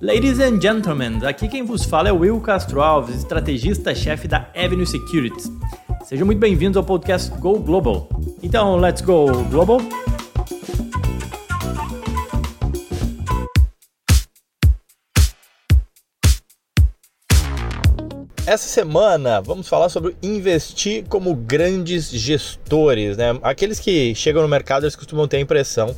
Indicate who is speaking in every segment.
Speaker 1: Ladies and gentlemen, aqui quem vos fala é Will Castro Alves, estrategista-chefe da Avenue Securities. Sejam muito bem-vindos ao podcast Go Global. Então, let's go global.
Speaker 2: Essa semana vamos falar sobre investir como grandes gestores, né? Aqueles que chegam no mercado eles costumam ter a impressão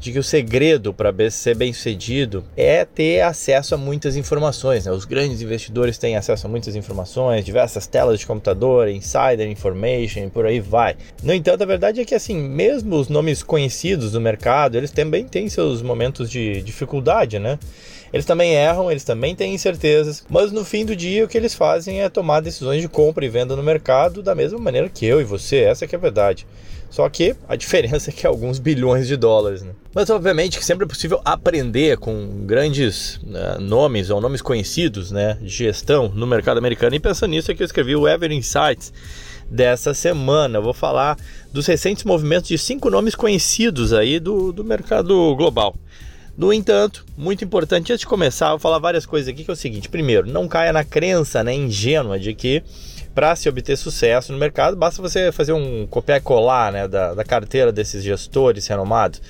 Speaker 2: de que o segredo para ser bem sucedido é ter acesso a muitas informações. Né? Os grandes investidores têm acesso a muitas informações, diversas telas de computador, insider information, por aí vai. No entanto, a verdade é que assim, mesmo os nomes conhecidos do mercado, eles também têm seus momentos de dificuldade, né? Eles também erram, eles também têm incertezas, mas no fim do dia o que eles fazem é tomar decisões de compra e venda no mercado da mesma maneira que eu e você, essa é a verdade. Só que a diferença é que é alguns bilhões de dólares. Né? Mas obviamente que sempre é possível aprender com grandes né, nomes ou nomes conhecidos né, de gestão no mercado americano. E pensando nisso é que eu escrevi o Ever Insights dessa semana. Eu vou falar dos recentes movimentos de cinco nomes conhecidos aí do, do mercado global. No entanto, muito importante, antes de começar, eu vou falar várias coisas aqui, que é o seguinte. Primeiro, não caia na crença né, ingênua de que para se obter sucesso no mercado, basta você fazer um copiar e colar né, da, da carteira desses gestores renomados.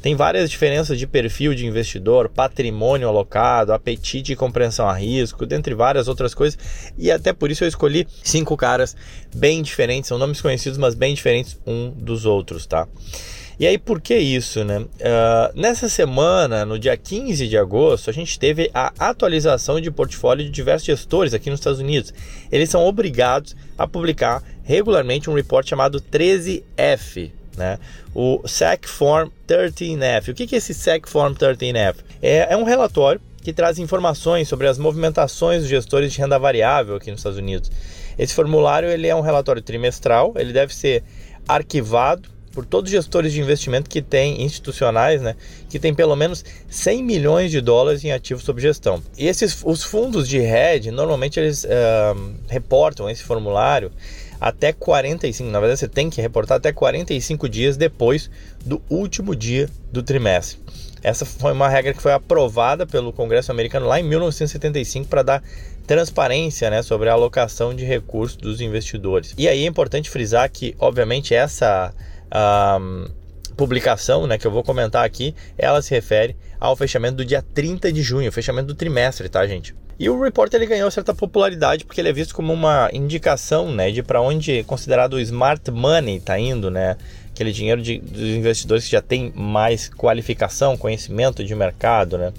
Speaker 2: Tem várias diferenças de perfil de investidor, patrimônio alocado, apetite e compreensão a risco, dentre várias outras coisas. E até por isso eu escolhi cinco caras bem diferentes, são nomes conhecidos, mas bem diferentes um dos outros, tá? E aí, por que isso, né? Uh, nessa semana, no dia 15 de agosto, a gente teve a atualização de portfólio de diversos gestores aqui nos Estados Unidos. Eles são obrigados a publicar regularmente um report chamado 13F, né? O SEC Form 13F. O que é esse SEC Form 13F? É, é um relatório que traz informações sobre as movimentações dos gestores de renda variável aqui nos Estados Unidos. Esse formulário ele é um relatório trimestral, ele deve ser arquivado por todos os gestores de investimento que têm institucionais, né, que têm pelo menos 100 milhões de dólares em ativos sob gestão. E esses os fundos de hedge, normalmente eles uh, reportam esse formulário até 45, na verdade você tem que reportar até 45 dias depois do último dia do trimestre. Essa foi uma regra que foi aprovada pelo Congresso americano lá em 1975 para dar transparência né, sobre a alocação de recursos dos investidores. E aí é importante frisar que, obviamente, essa publicação, né, que eu vou comentar aqui, ela se refere ao fechamento do dia 30 de junho, fechamento do trimestre, tá, gente? E o report ele ganhou certa popularidade porque ele é visto como uma indicação, né, de para onde considerado o smart money está indo, né? Aquele dinheiro de, dos investidores que já tem mais qualificação, conhecimento de mercado, né?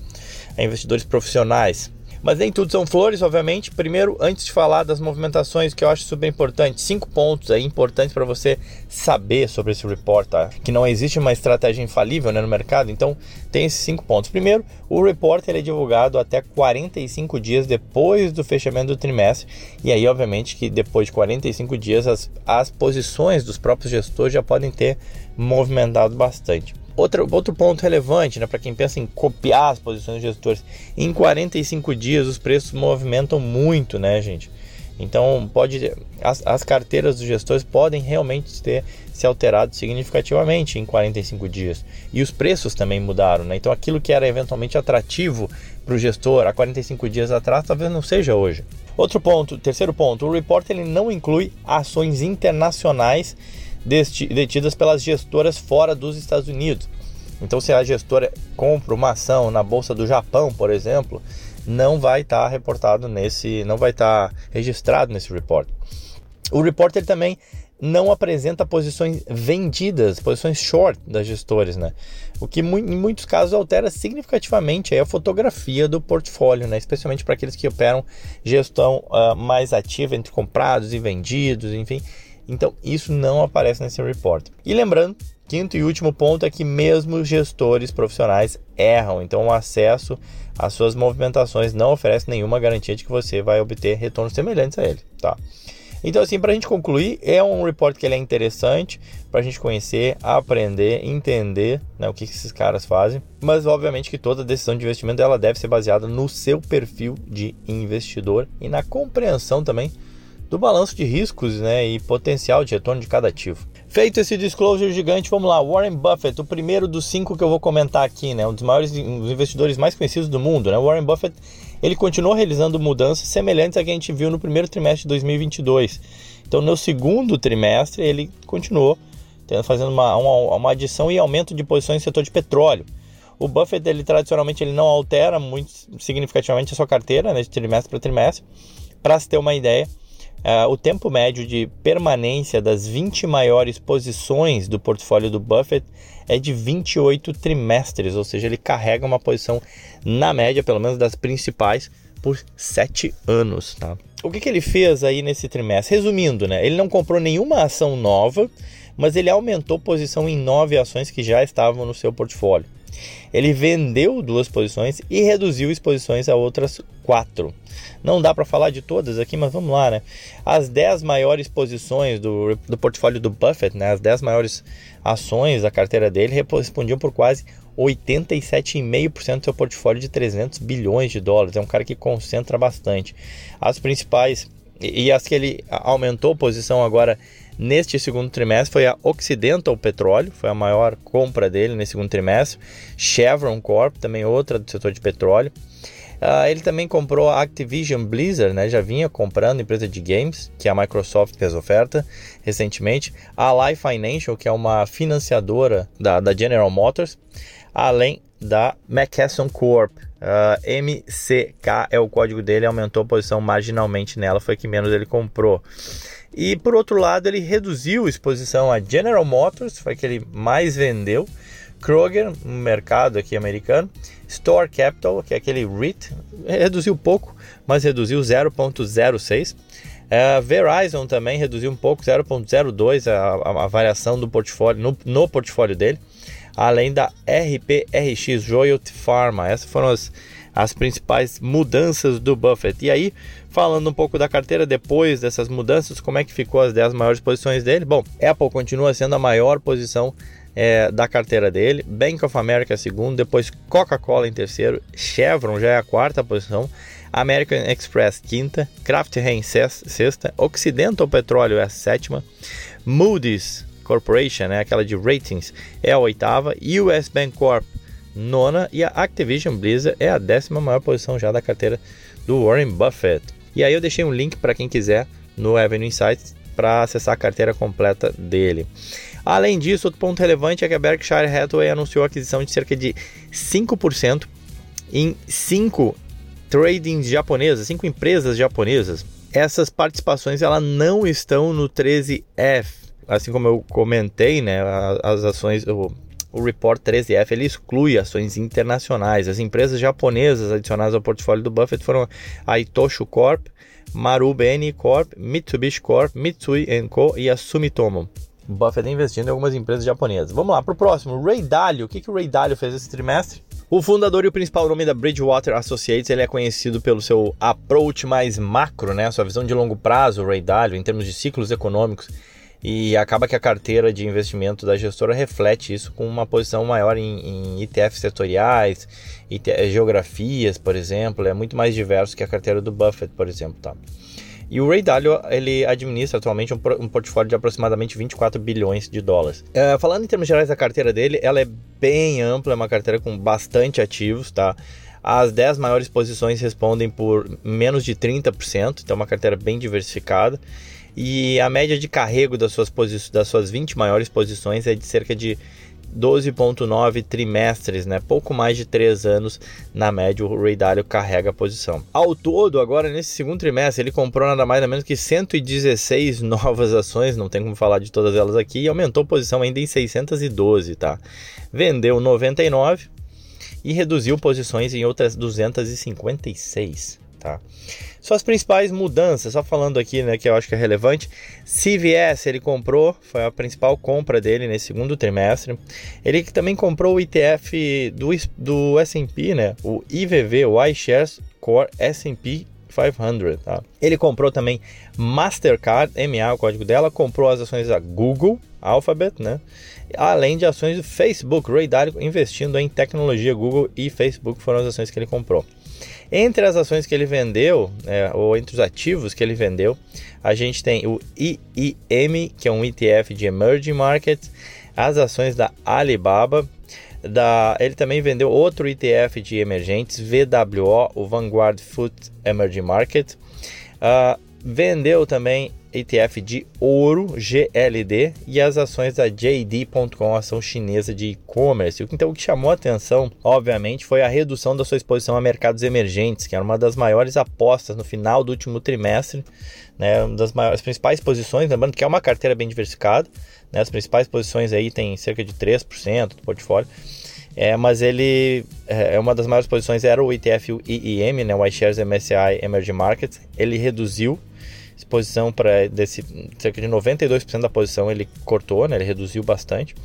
Speaker 2: É investidores profissionais. Mas nem tudo são flores, obviamente. Primeiro, antes de falar das movimentações, que eu acho super importante, cinco pontos aí importantes para você saber sobre esse report, tá? Que não existe uma estratégia infalível né, no mercado, então tem esses cinco pontos. Primeiro, o report ele é divulgado até 45 dias depois do fechamento do trimestre, e aí, obviamente, que depois de 45 dias as, as posições dos próprios gestores já podem ter movimentado bastante. Outro, outro ponto relevante, né, para quem pensa em copiar as posições dos gestores, em 45 dias os preços movimentam muito, né, gente? Então, pode as, as carteiras dos gestores podem realmente ter se alterado significativamente em 45 dias. E os preços também mudaram, né? Então, aquilo que era eventualmente atrativo para o gestor há 45 dias atrás, talvez não seja hoje. Outro ponto, terceiro ponto, o report ele não inclui ações internacionais detidas pelas gestoras fora dos Estados Unidos. Então, se a gestora compra uma ação na bolsa do Japão, por exemplo, não vai estar tá reportado nesse, não vai estar tá registrado nesse report. O report ele também não apresenta posições vendidas, posições short das gestores, né? O que em muitos casos altera significativamente a fotografia do portfólio, né? Especialmente para aqueles que operam gestão uh, mais ativa entre comprados e vendidos, enfim. Então, isso não aparece nesse report. E lembrando, quinto e último ponto é que mesmo gestores profissionais erram, então o acesso às suas movimentações não oferece nenhuma garantia de que você vai obter retornos semelhantes a ele, tá? Então, assim, para a gente concluir, é um report que ele é interessante para a gente conhecer, aprender, entender né, o que, que esses caras fazem. Mas, obviamente, que toda decisão de investimento ela deve ser baseada no seu perfil de investidor e na compreensão também do balanço de riscos né, e potencial de retorno de cada ativo. Feito esse disclosure gigante, vamos lá. Warren Buffett, o primeiro dos cinco que eu vou comentar aqui, né? Um dos maiores um dos investidores mais conhecidos do mundo, né? Warren Buffett, ele continuou realizando mudanças semelhantes a que a gente viu no primeiro trimestre de 2022. Então, no segundo trimestre, ele continuou fazendo uma, uma, uma adição e aumento de posições no setor de petróleo. O Buffett, ele tradicionalmente, ele não altera muito significativamente a sua carteira, né, de trimestre para trimestre. Para se ter uma ideia, uh, o tempo médio de permanência das 20 maiores posições do portfólio do Buffett é de 28 trimestres, ou seja, ele carrega uma posição na média, pelo menos das principais, por 7 anos. Tá? O que, que ele fez aí nesse trimestre? Resumindo, né, ele não comprou nenhuma ação nova, mas ele aumentou posição em nove ações que já estavam no seu portfólio. Ele vendeu duas posições e reduziu exposições a outras quatro. Não dá para falar de todas aqui, mas vamos lá, né? As 10 maiores posições do, do portfólio do Buffett, né? as 10 maiores ações da carteira dele, respondiam por quase 87,5% do seu portfólio de 300 bilhões de dólares. É um cara que concentra bastante. As principais e as que ele aumentou posição agora neste segundo trimestre foi a Occidental Petróleo, foi a maior compra dele nesse segundo trimestre. Chevron Corp, também outra do setor de petróleo. Uh, ele também comprou a Activision Blizzard, né? já vinha comprando empresa de games, que a Microsoft fez oferta recentemente. A Life Financial, que é uma financiadora da, da General Motors, além da McKesson Corp. Uh, ah, MCK é o código dele, aumentou a posição marginalmente nela, foi que menos ele comprou. E por outro lado, ele reduziu a exposição a General Motors, foi que ele mais vendeu. Kroger, um mercado aqui americano. Store Capital, que é aquele REIT, reduziu pouco, mas reduziu 0,06. Uh, é, Verizon também reduziu um pouco, 0,02 a, a, a, variação do portfólio no, no, portfólio dele, além da RPRX Royalty Pharma. Essas foram as, as principais mudanças do Buffett. E aí, falando um pouco da carteira depois dessas mudanças, como é que ficou as 10 maiores posições dele? Bom, Apple continua sendo a maior posição é, da carteira dele, Bank of America segundo, depois Coca-Cola em terceiro, Chevron já é a quarta posição, American Express quinta, Kraft Heinz sexta, Occidental Petróleo é a sétima, Moody's Corporation, né, aquela de ratings, é a oitava, US Bank Corp nona e a Activision Blizzard é a décima maior posição já da carteira do Warren Buffett. E aí eu deixei um link para quem quiser no Avenue Insights para acessar a carteira completa dele. Além disso, outro ponto relevante é que a Berkshire Hathaway anunciou a aquisição de cerca de 5% em cinco tradings japonesas, cinco empresas japonesas. Essas participações elas não estão no 13F, assim como eu comentei, né? As ações, o, report 13F ele exclui ações internacionais. As empresas japonesas adicionadas ao portfólio do Buffett foram a Itosho Corp, Marubeni Corp, Mitsubishi Corp, Mitsui Co. e a Sumitomo. Buffett investindo em algumas empresas japonesas. Vamos lá para o próximo. Ray Dalio. O que, que o Ray Dalio fez esse trimestre? O fundador e o principal nome da Bridgewater Associates, ele é conhecido pelo seu approach mais macro, né? Sua visão de longo prazo, Ray Dalio, em termos de ciclos econômicos. E acaba que a carteira de investimento da gestora reflete isso com uma posição maior em, em ETFs setoriais, ETF, geografias, por exemplo. É muito mais diverso que a carteira do Buffett, por exemplo. Tá? E o Ray Dalio ele administra atualmente um, um portfólio de aproximadamente 24 bilhões de dólares. É, falando em termos gerais da carteira dele, ela é bem ampla, é uma carteira com bastante ativos, tá? As 10 maiores posições respondem por menos de 30%, então é uma carteira bem diversificada e a média de carrego das suas, das suas 20 maiores posições é de cerca de 12,9 trimestres, né? pouco mais de 3 anos na média o Ray Dalio carrega a posição. Ao todo, agora nesse segundo trimestre, ele comprou nada mais nada menos que 116 novas ações, não tem como falar de todas elas aqui, e aumentou a posição ainda em 612, tá? Vendeu 99 e reduziu posições em outras 256 tá? Suas principais mudanças, só falando aqui, né, que eu acho que é relevante. CVS ele comprou, foi a principal compra dele nesse segundo trimestre. Ele também comprou o ETF do, do S&P, né, o IVV, o iShares Core S&P 500, tá? Ele comprou também Mastercard, MA, o código dela, comprou as ações da Google, Alphabet, né? Além de ações do Facebook, Ray Dalio investindo em tecnologia Google e Facebook foram as ações que ele comprou. Entre as ações que ele vendeu, é, ou entre os ativos que ele vendeu, a gente tem o IIM, que é um ETF de Emerging Markets, as ações da Alibaba, da, ele também vendeu outro ETF de emergentes, VWO, o Vanguard Food Emerging Market. Uh, vendeu também ETF de ouro, GLD, e as ações da JD.com, ação chinesa de e-commerce. Então, o que chamou a atenção, obviamente, foi a redução da sua exposição a mercados emergentes, que era uma das maiores apostas no final do último trimestre, né, uma das maiores, principais posições, lembrando que é uma carteira bem diversificada, né, as principais posições aí tem cerca de 3% do portfólio. É, mas ele é, é uma das maiores posições era o ETF IEM, né, o iShares MSCI Emerging Markets. Ele reduziu exposição para desse cerca de 92% da posição ele cortou, né, ele reduziu bastante.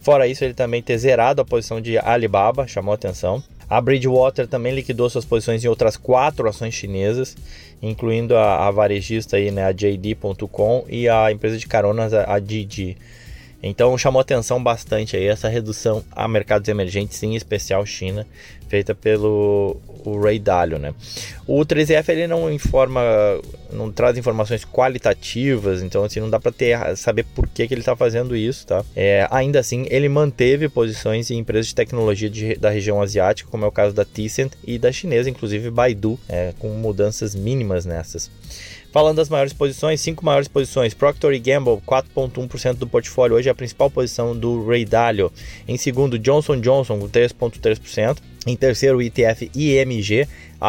Speaker 2: Fora isso, ele também ter zerado a posição de Alibaba, chamou atenção. A Bridgewater também liquidou suas posições em outras quatro ações chinesas, incluindo a, a varejista aí, né, a JD.com e a empresa de caronas, a Didi. Então chamou atenção bastante aí essa redução a mercados emergentes, em especial China, feita pelo o Ray Dalio, né? O 3F ele não informa, não traz informações qualitativas, então assim não dá para ter saber por que, que ele está fazendo isso, tá? É, ainda assim ele manteve posições em empresas de tecnologia de, da região asiática, como é o caso da Tencent e da chinesa, inclusive Baidu, é, com mudanças mínimas nessas. Falando das maiores posições, cinco maiores posições. Procter Gamble, 4,1% do portfólio. Hoje é a principal posição do Ray Dalio. Em segundo, Johnson Johnson, com 3,3%. Em terceiro, o ETF IMG,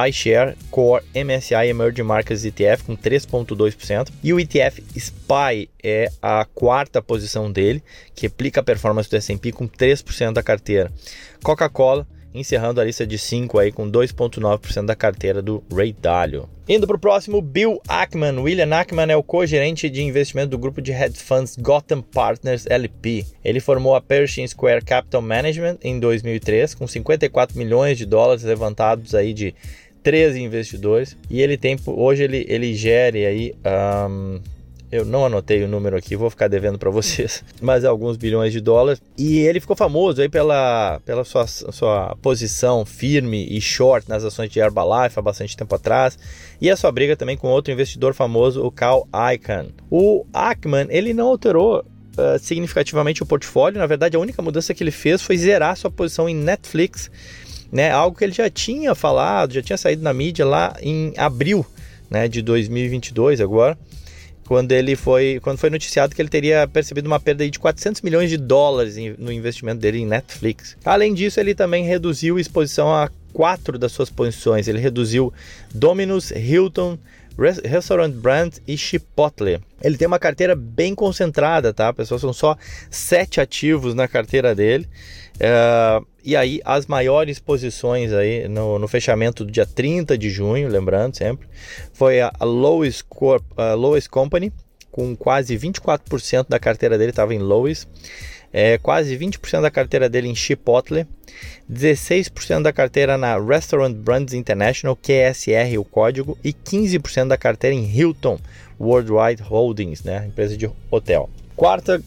Speaker 2: iShare Core MSCI Emerging Markets ETF, com 3,2%. E o ETF SPY é a quarta posição dele, que replica a performance do S&P com 3% da carteira. Coca-Cola, encerrando a lista de 5 aí com 2,9% da carteira do Ray Dalio. Indo para o próximo, Bill Ackman. William Ackman é o co-gerente de investimento do grupo de hedge funds Gotham Partners LP. Ele formou a Pershing Square Capital Management em 2003 com 54 milhões de dólares levantados aí de 13 investidores e ele tem hoje ele, ele gere aí um, eu não anotei o número aqui, vou ficar devendo para vocês, mas é alguns bilhões de dólares. E ele ficou famoso aí pela, pela sua, sua posição firme e short nas ações de Herbalife há bastante tempo atrás, e a sua briga também com outro investidor famoso, o Cal Icahn. O Ackman, ele não alterou uh, significativamente o portfólio, na verdade a única mudança que ele fez foi zerar sua posição em Netflix, né? algo que ele já tinha falado, já tinha saído na mídia lá em abril né, de 2022 agora quando ele foi, quando foi noticiado que ele teria percebido uma perda de 400 milhões de dólares no investimento dele em Netflix. Além disso, ele também reduziu a exposição a quatro das suas posições. Ele reduziu Domino's, Hilton, Restaurant Brand e Chipotle. Ele tem uma carteira bem concentrada, tá? Pessoal, são só sete ativos na carteira dele. Uh, e aí, as maiores posições aí no, no, fechamento do dia 30 de junho, lembrando sempre, foi a, Lois, Corp, a Lois Company, com quase 24% da carteira dele estava em Lois, é, quase 20% da carteira dele em Chipotle, 16% da carteira na Restaurant Brands International, QSR o código, e 15% da carteira em Hilton Worldwide Holdings, né, empresa de hotel. Quarta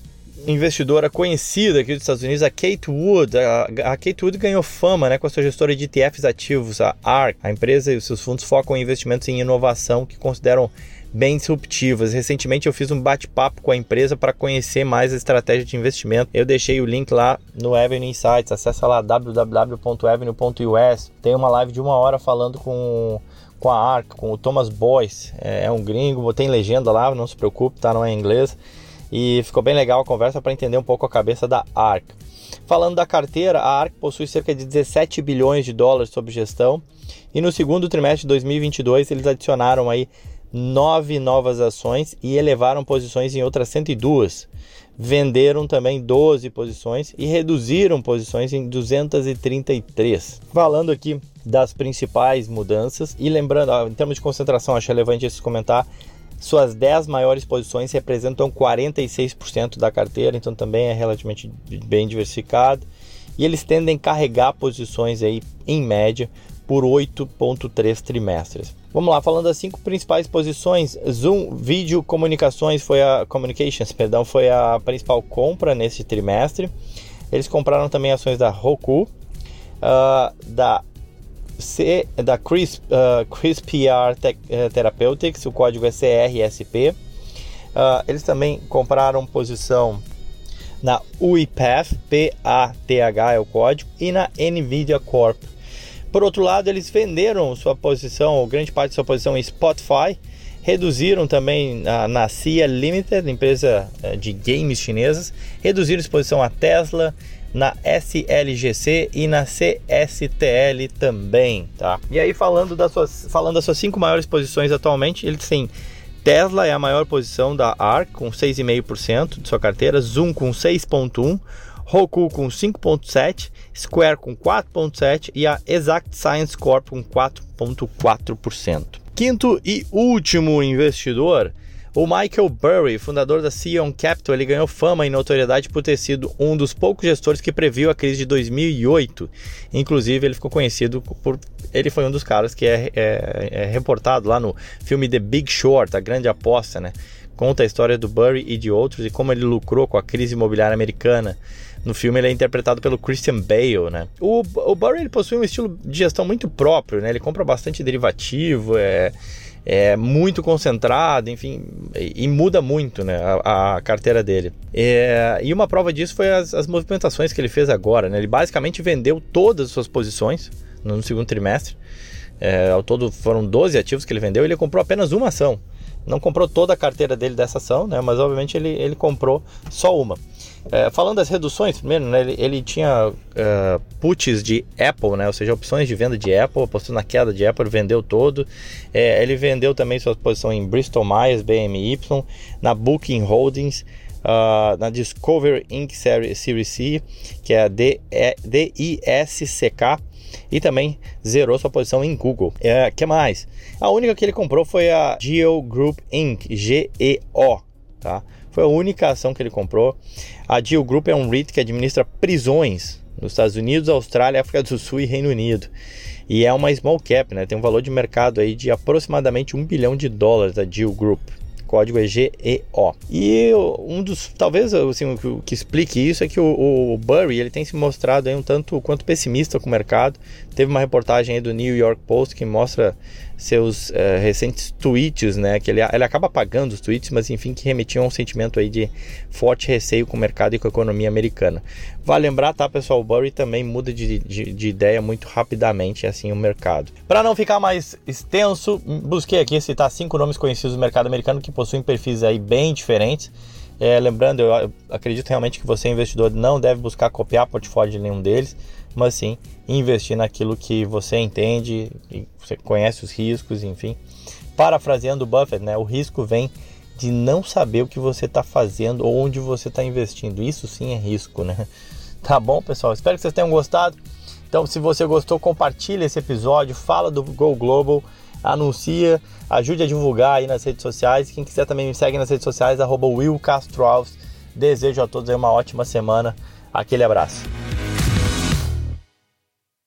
Speaker 2: investidora conhecida aqui dos Estados Unidos, a Kate Wood. A, Kate Wood ganhou fama né, com a sua gestora de ETFs ativos, a ARK. A empresa e os seus fundos focam em investimentos em inovação que consideram bem disruptivas. Recentemente eu fiz um bate-papo com a empresa para conhecer mais a estratégia de investimento. Eu deixei o link lá no Avenue Insights. Acesse lá www.avenue.us. Tem uma live de uma hora falando com com a ARK, com o Thomas Boyce, é, é um gringo, tem legenda lá, não se preocupe, tá? Não é inglês e ficou bem legal a conversa para entender um pouco a cabeça da ARC. Falando da carteira, a ARC possui cerca de 17 bilhões de dólares sob gestão e no segundo trimestre de 2022 eles adicionaram aí nove novas ações e elevaram posições em outras 102. Venderam também 12 posições e reduziram posições em 233. Falando aqui das principais mudanças e lembrando, em termos de concentração, acho relevante esse comentar suas 10 maiores posições representam 46% da carteira, então também é relativamente bem diversificado. E eles tendem a carregar posições aí em média por 8.3 trimestres. Vamos lá, falando das cinco principais posições, Zoom Vídeo Comunicações foi a Communications, perdão, foi a principal compra nesse trimestre. Eles compraram também ações da Roku, uh, da C, da Chris, uh, CRISPR Therapeutics, o código é CRSP. Uh, eles também compraram posição na UiPath, P-A-T-H é o código, e na NVIDIA Corp. Por outro lado, eles venderam sua posição, ou grande parte de sua posição em Spotify, reduziram também na, CIA Limited, empresa eh, de games chinesas, reduziram exposição a Tesla, na SLGC e na CSTL também, tá? E aí falando das suas, falando das suas cinco maiores posições atualmente, eles têm Tesla é a maior posição da ARK com 6,5% de sua carteira, Zoom com 6,1%, Roku com 5,7%, Square com 4,7% e a Exact Science Corp com 4,4%. Quinto e último investidor o Michael Burry, fundador da Sion Capital, ele ganhou fama e notoriedade por ter sido um dos poucos gestores que previu a crise de 2008. Inclusive, ele ficou conhecido por. Ele foi um dos caras que é, é, é reportado lá no filme The Big Short, A Grande Aposta, né? Conta a história do Burry e de outros e como ele lucrou com a crise imobiliária americana. No filme ele é interpretado pelo Christian Bale, né? O, o Burry ele possui um estilo de gestão muito próprio, né? Ele compra bastante derivativo, é é muito concentrado, enfim, e, e muda muito né, a, a carteira dele. É, e uma prova disso foi as, as, movimentações que ele fez agora. Né? Ele basicamente vendeu todas as suas posições no segundo trimestre. É, ao todo foram 12 ativos que ele vendeu, ele comprou apenas uma ação. Não comprou toda a carteira dele dessa ação, né? mas obviamente ele, ele comprou só uma. É, falando das reduções, primeiro, né, ele, ele, tinha uh, puts de Apple, né, ou seja, opções de venda de Apple, apostou na queda de Apple, vendeu todo. É, ele vendeu também sua posição em Bristol Myers, BMY, na Booking Holdings, uh, na Discover Inc. Series C, que é a DISCK, e também zerou sua posição em Google. É, que mais? A única que ele comprou foi a Geo Group Inc., GEO, tá? Foi a única ação que ele comprou. A Deal Group é um REIT que administra prisões nos Estados Unidos, Austrália, África do Sul e Reino Unido. E é uma small cap, né? Tem um valor de mercado aí de aproximadamente um bilhão de dólares a Deal Group. Código é GEO. E um dos, talvez assim, o que, que explique isso é que o, o, Burry ele tem se mostrado aí um tanto quanto pessimista com o mercado. Teve uma reportagem aí do New York Post que mostra seus uh, recentes tweets, né? Que ele, ele acaba apagando os tweets, mas enfim, que remetiam a um sentimento aí de forte receio com o mercado e com a economia americana. Vale lembrar, tá, pessoal? O Burry também muda de, de, de ideia muito rapidamente, assim, o mercado. Para não ficar mais extenso, busquei aqui citar cinco nomes conhecidos do mercado americano que possuem perfis aí bem diferentes. É, lembrando, eu acredito realmente que você, investidor, não deve buscar copiar portfólio de nenhum deles mas sim investir naquilo que você entende, você conhece os riscos, enfim. Parafraseando Buffett, né, o risco vem de não saber o que você está fazendo ou onde você está investindo. Isso sim é risco, né? Tá bom, pessoal? Espero que vocês tenham gostado. Então, se você gostou, compartilhe esse episódio, fala do Go Global, anuncia, ajude a divulgar aí nas redes sociais. Quem quiser também me segue nas redes sociais, arroba Will. Desejo a todos uma ótima semana. Aquele abraço.